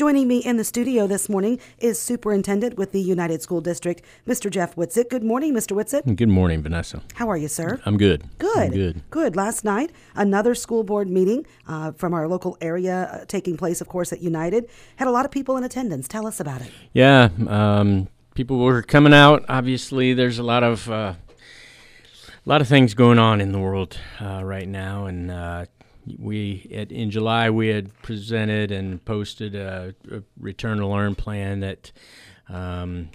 Joining me in the studio this morning is Superintendent with the United School District, Mr. Jeff Whitsitt. Good morning, Mr. Whitsitt. Good morning, Vanessa. How are you, sir? I'm good. Good. I'm good. Good. Last night, another school board meeting uh, from our local area uh, taking place, of course, at United. Had a lot of people in attendance. Tell us about it. Yeah, um, people were coming out. Obviously, there's a lot of uh, a lot of things going on in the world uh, right now, and uh, we at, in July we had presented and posted a, a return to learn plan that um,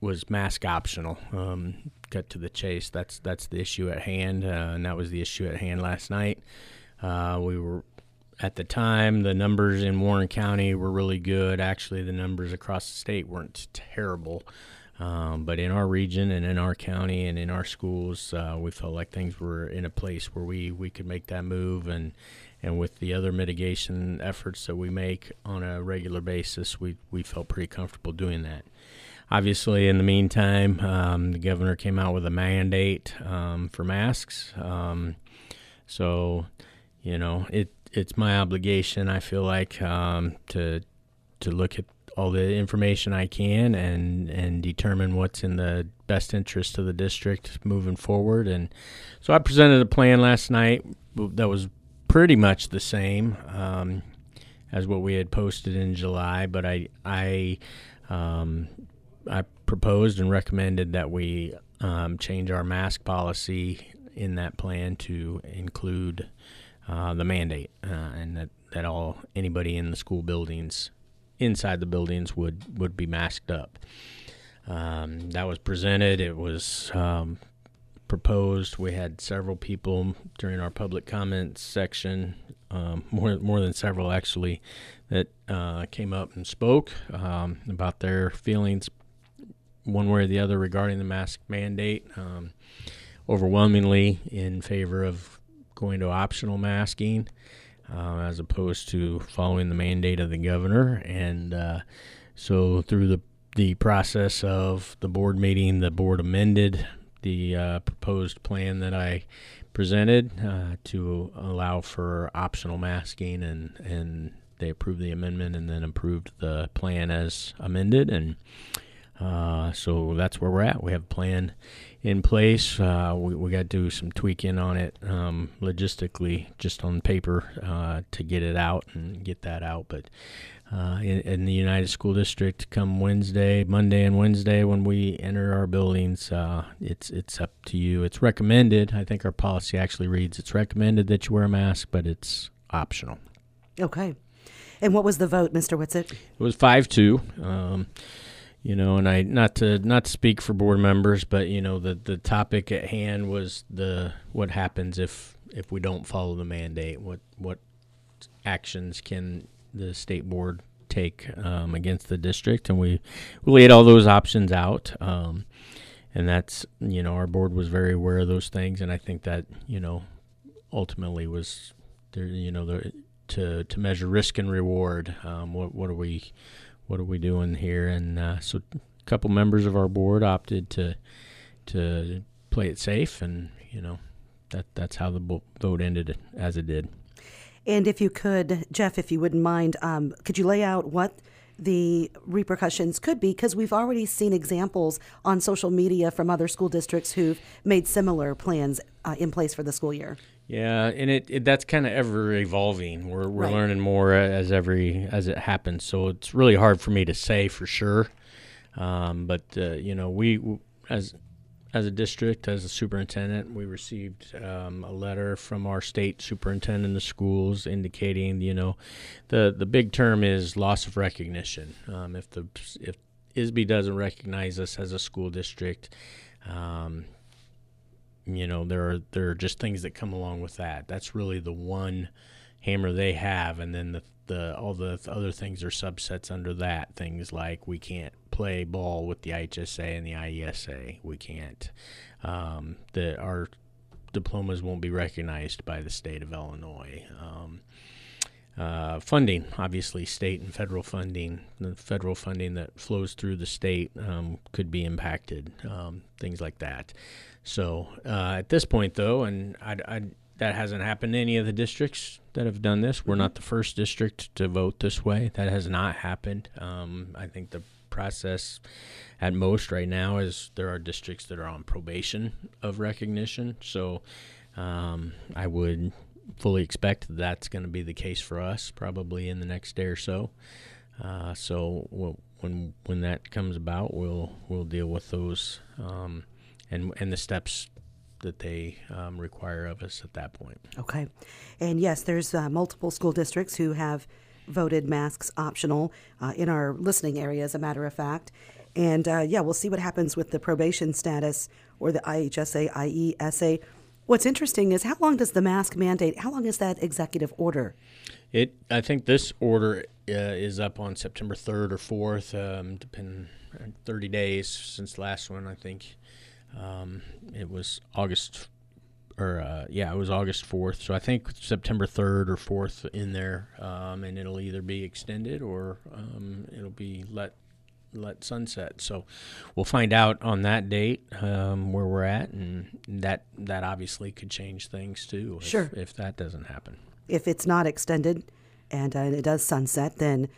was mask optional. Um, cut to the chase. That's that's the issue at hand, uh, and that was the issue at hand last night. Uh, we were at the time the numbers in Warren County were really good. Actually, the numbers across the state weren't terrible. Um, but in our region and in our county and in our schools, uh, we felt like things were in a place where we, we could make that move. And, and with the other mitigation efforts that we make on a regular basis, we, we felt pretty comfortable doing that. Obviously, in the meantime, um, the governor came out with a mandate um, for masks. Um, so, you know, it it's my obligation. I feel like um, to to look at all the information I can and and determine what's in the best interest of the district moving forward. And so I presented a plan last night that was pretty much the same um, as what we had posted in July, but I I um, I proposed and recommended that we um, change our mask policy in that plan to include uh, the mandate uh, and that, that all anybody in the school buildings inside the buildings would would be masked up. Um, that was presented. It was um, proposed. We had several people during our public comments section, um, more more than several actually, that uh, came up and spoke um, about their feelings, one way or the other, regarding the mask mandate. Um, overwhelmingly in favor of going to optional masking uh, as opposed to following the mandate of the governor. And uh, so through the the process of the board meeting, the board amended the uh, proposed plan that I presented uh, to allow for optional masking, and and they approved the amendment and then approved the plan as amended, and uh, so that's where we're at. We have a plan in place. Uh, we we got to do some tweaking on it um, logistically, just on paper, uh, to get it out and get that out. But uh, in, in, the United School District, come Wednesday, Monday, and Wednesday when we enter our buildings, uh, it's it's up to you. It's recommended. I think our policy actually reads it's recommended that you wear a mask, but it's optional. Okay. And what was the vote, Mr. Whitsitt? It was five two. Um, you know and i not to not to speak for board members but you know the the topic at hand was the what happens if if we don't follow the mandate? What what actions can the state board take um, against the district? And we we laid all those options out um, and that's you know our board was very aware of those things and i think that you know ultimately was there you know the to to measure risk and reward um, what what are we what are we doing here? And uh, so a couple members of our board opted to to play it safe, and you know that that's how the vote ended as it did. And if you could, Jeff, if you wouldn't mind, um, could you lay out what the repercussions could be? Because we've already seen examples on social media from other school districts who've made similar plans uh, in place for the school year. Yeah, and it, it that's kind of ever evolving. We're we're right. learning more as every as it happens. So it's really hard for me to say for sure. Um, but uh, you know, we as as a district, as a superintendent, we received um, a letter from our state superintendent of schools indicating, you know, the the big term is loss of recognition. Um, if the if ISB doesn't recognize us as a school district, um, you know there are there are just things that come along with that. That's really the one hammer they have and then the the all the other things are subsets under that. Things like we can't play ball with the IHSA and the IESA we can't um, the our diplomas won't be recognized by the state of Illinois. Um, uh, funding, obviously, state and federal funding, the federal funding that flows through the state um, could be impacted, um, things like that. So uh, at this point, though, and I'd, I'd, that hasn't happened to any of the districts that have done this. We're not the first district to vote this way. That has not happened. Um, I think the process at most right now is there are districts that are on probation of recognition. So um, I would fully expect that that's going to be the case for us probably in the next day or so. Uh, so we'll, when when that comes about, we'll we'll deal with those um, and and the steps that they um, require of us at that point. Okay. And yes, there's uh, multiple school districts who have voted masks optional uh, in our listening area, as a matter of fact. And uh, yeah, we'll see what happens with the probation status or the IHSA, IESA. What's interesting is how long does the mask mandate, how long is that executive order? It, I think this order uh, is up on September 3rd or 4th, um, depending, 30 days since last one, I think. Um, it was August, or uh, yeah, it was August 4th. So I think September 3rd or 4th in there, um, and it'll either be extended or um, it'll be let let sunset. So we'll find out on that date um, where we're at, and that that obviously could change things too. If, Sure. If that doesn't happen. If it's not extended and uh, it does sunset, then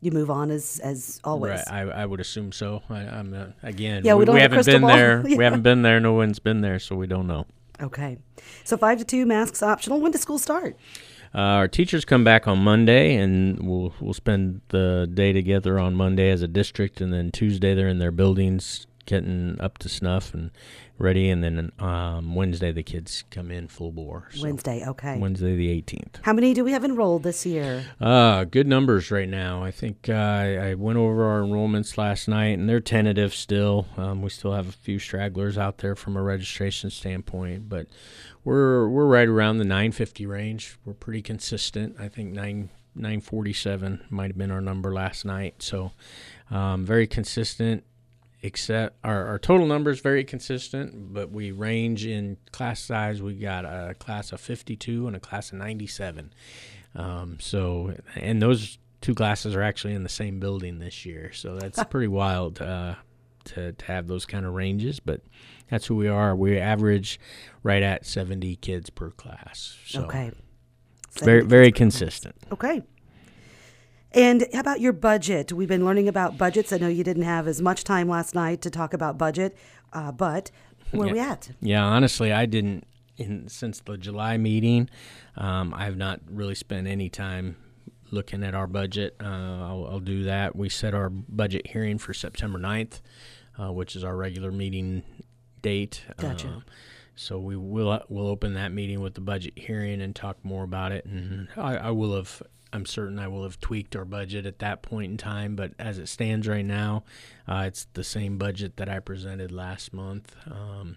you move on as, as always. Right, I, I would assume so. I, I'm uh, again. Yeah, we don't have haven't been ball. there. Yeah. We haven't been there. No one's been there, so we don't know. Okay. So five to two, masks optional. When does school start? Uh, our teachers come back on Monday, and we'll we'll spend the day together on Monday as a district, and then Tuesday they're in their buildings getting up to snuff and ready, and then um, Wednesday the kids come in full bore. So Wednesday. Okay. Wednesday the 18th. How many do we have enrolled this year? Uh, good numbers right now. I think uh, I, I went over our enrollments last night, and they're tentative still. Um, we still have a few stragglers out there from a registration standpoint, but we're we're right around the 950 range. We're pretty consistent. I think nine 947 might have been our number last night. So um, very consistent. Except our, our total number is very consistent, but we range in class size. We got a class of 52 and a class of 97. Um, so, and those two classes are actually in the same building this year. So that's pretty wild uh, to, to have those kind of ranges. But that's who we are. We average right at 70 kids per class. So okay. very, very per class. consistent. Okay. And how about your budget? We've been learning about budgets. I know you didn't have as much time last night to talk about budget, uh, but where are we at? Yeah, honestly, I didn't in since the July meeting. Um, I've not really spent any time looking at our budget. Uh, I'll, I'll do that. We set our budget hearing for September 9th, uh, which is our regular meeting date. Gotcha. Uh, so we will we'll open that meeting with the budget hearing and talk more about it. And I, I will have. I'm certain I will have tweaked our budget at that point in time, but as it stands right now, uh, it's the same budget that I presented last month. Um,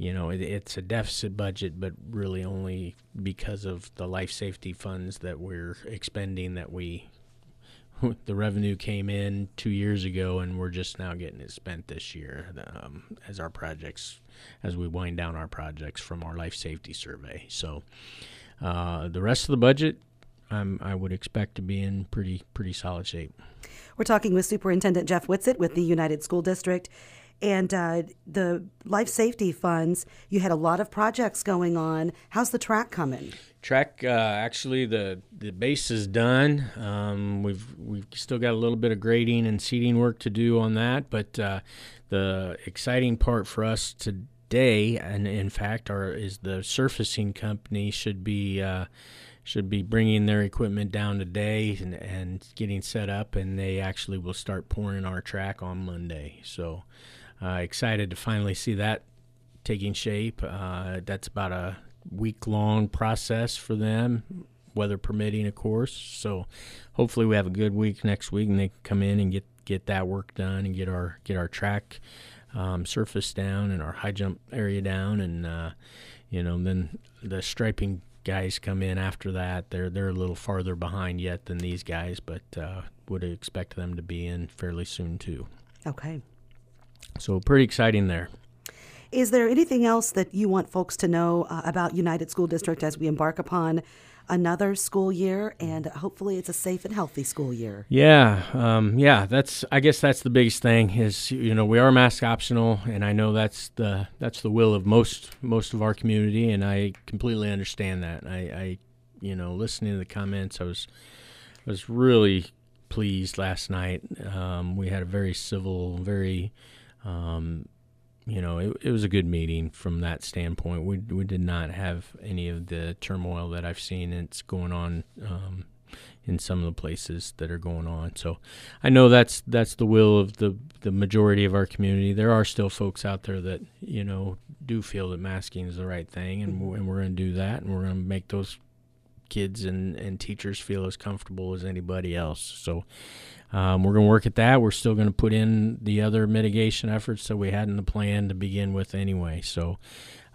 you know, it, it's a deficit budget, but really only because of the life safety funds that we're expending that we the revenue came in two years ago, and we're just now getting it spent this year um, as our projects, as we wind down our projects from our life safety survey. So uh, the rest of the budget, um, I would expect to be in pretty pretty solid shape. We're talking with Superintendent Jeff Whitsitt with the United School District. And uh, the life safety funds, you had a lot of projects going on. How's the track coming? Track uh, actually the the base is done. Um, we've we've still got a little bit of grading and seating work to do on that, but uh, the exciting part for us today, and in fact, our is the surfacing company should be. Uh, should be bringing their equipment down today and, and getting set up, and they actually will start pouring our track on Monday. So, uh, excited to finally see that taking shape. Uh, that's about a week long process for them, weather permitting, of course. So hopefully we have a good week next week, and they can come in and get get that work done and get our get our track um, surface down and our high jump area down, and uh, you know then the striping guys come in after that. They're they're a little farther behind yet than these guys, but uh, would expect them to be in fairly soon too. Okay. So pretty exciting there. Is there anything else that you want folks to know uh, about United School District as we embark upon another school year, and hopefully it's a safe and healthy school year. Yeah, um, yeah. That's I guess that's the biggest thing is you know we are mask optional, and I know that's the that's the will of most most of our community, and I completely understand that. I, I you know listening to the comments, I was I was really pleased last night. Um, we had a very civil, very um, you know, it, it was a good meeting from that standpoint. We we did not have any of the turmoil that I've seen. It's going on um, in some of the places that are going on. So I know that's that's the will of the the majority of our community. There are still folks out there that you know do feel that masking is the right thing, and we're, and we're going to do that, and we're going to make those kids and, and teachers feel as comfortable as anybody else. So um, we're going to work at that. We're still going to put in the other mitigation efforts that we had in the plan to begin with anyway. So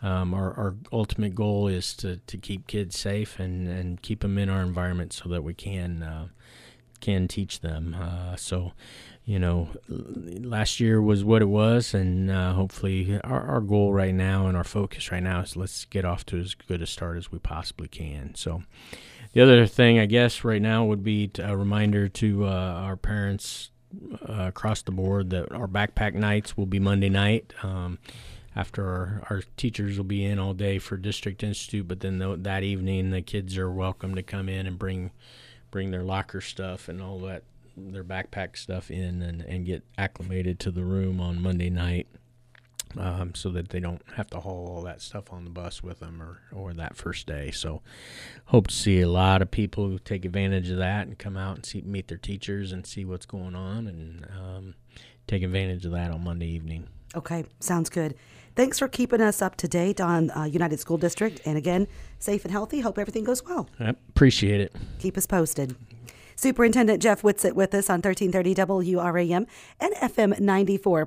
um, our, our ultimate goal is to, to keep kids safe and, and keep them in our environment so that we can uh, can teach them. Uh, so, you know, last year was what it was, and uh, hopefully our, our goal right now and our focus right now is let's get off to as good a start as we possibly can. So, the other thing, I guess, right now would be a reminder to uh, our parents uh, across the board that our backpack nights will be Monday night. Um, after our, our teachers will be in all day for District Institute, but then the, that evening the kids are welcome to come in and bring bring their locker stuff and all that their backpack stuff in and, and get acclimated to the room on Monday night um, so that they don't have to haul all that stuff on the bus with them or, or that first day. So, hope to see a lot of people who take advantage of that and come out and see meet their teachers and see what's going on and um, take advantage of that on Monday evening. Okay, sounds good. Thanks for keeping us up to date on uh, United School District. And again, safe and healthy. Hope everything goes well. I appreciate it. Keep us posted. Superintendent Jeff Whitsitt with us on 1330 WRAM and FM 94.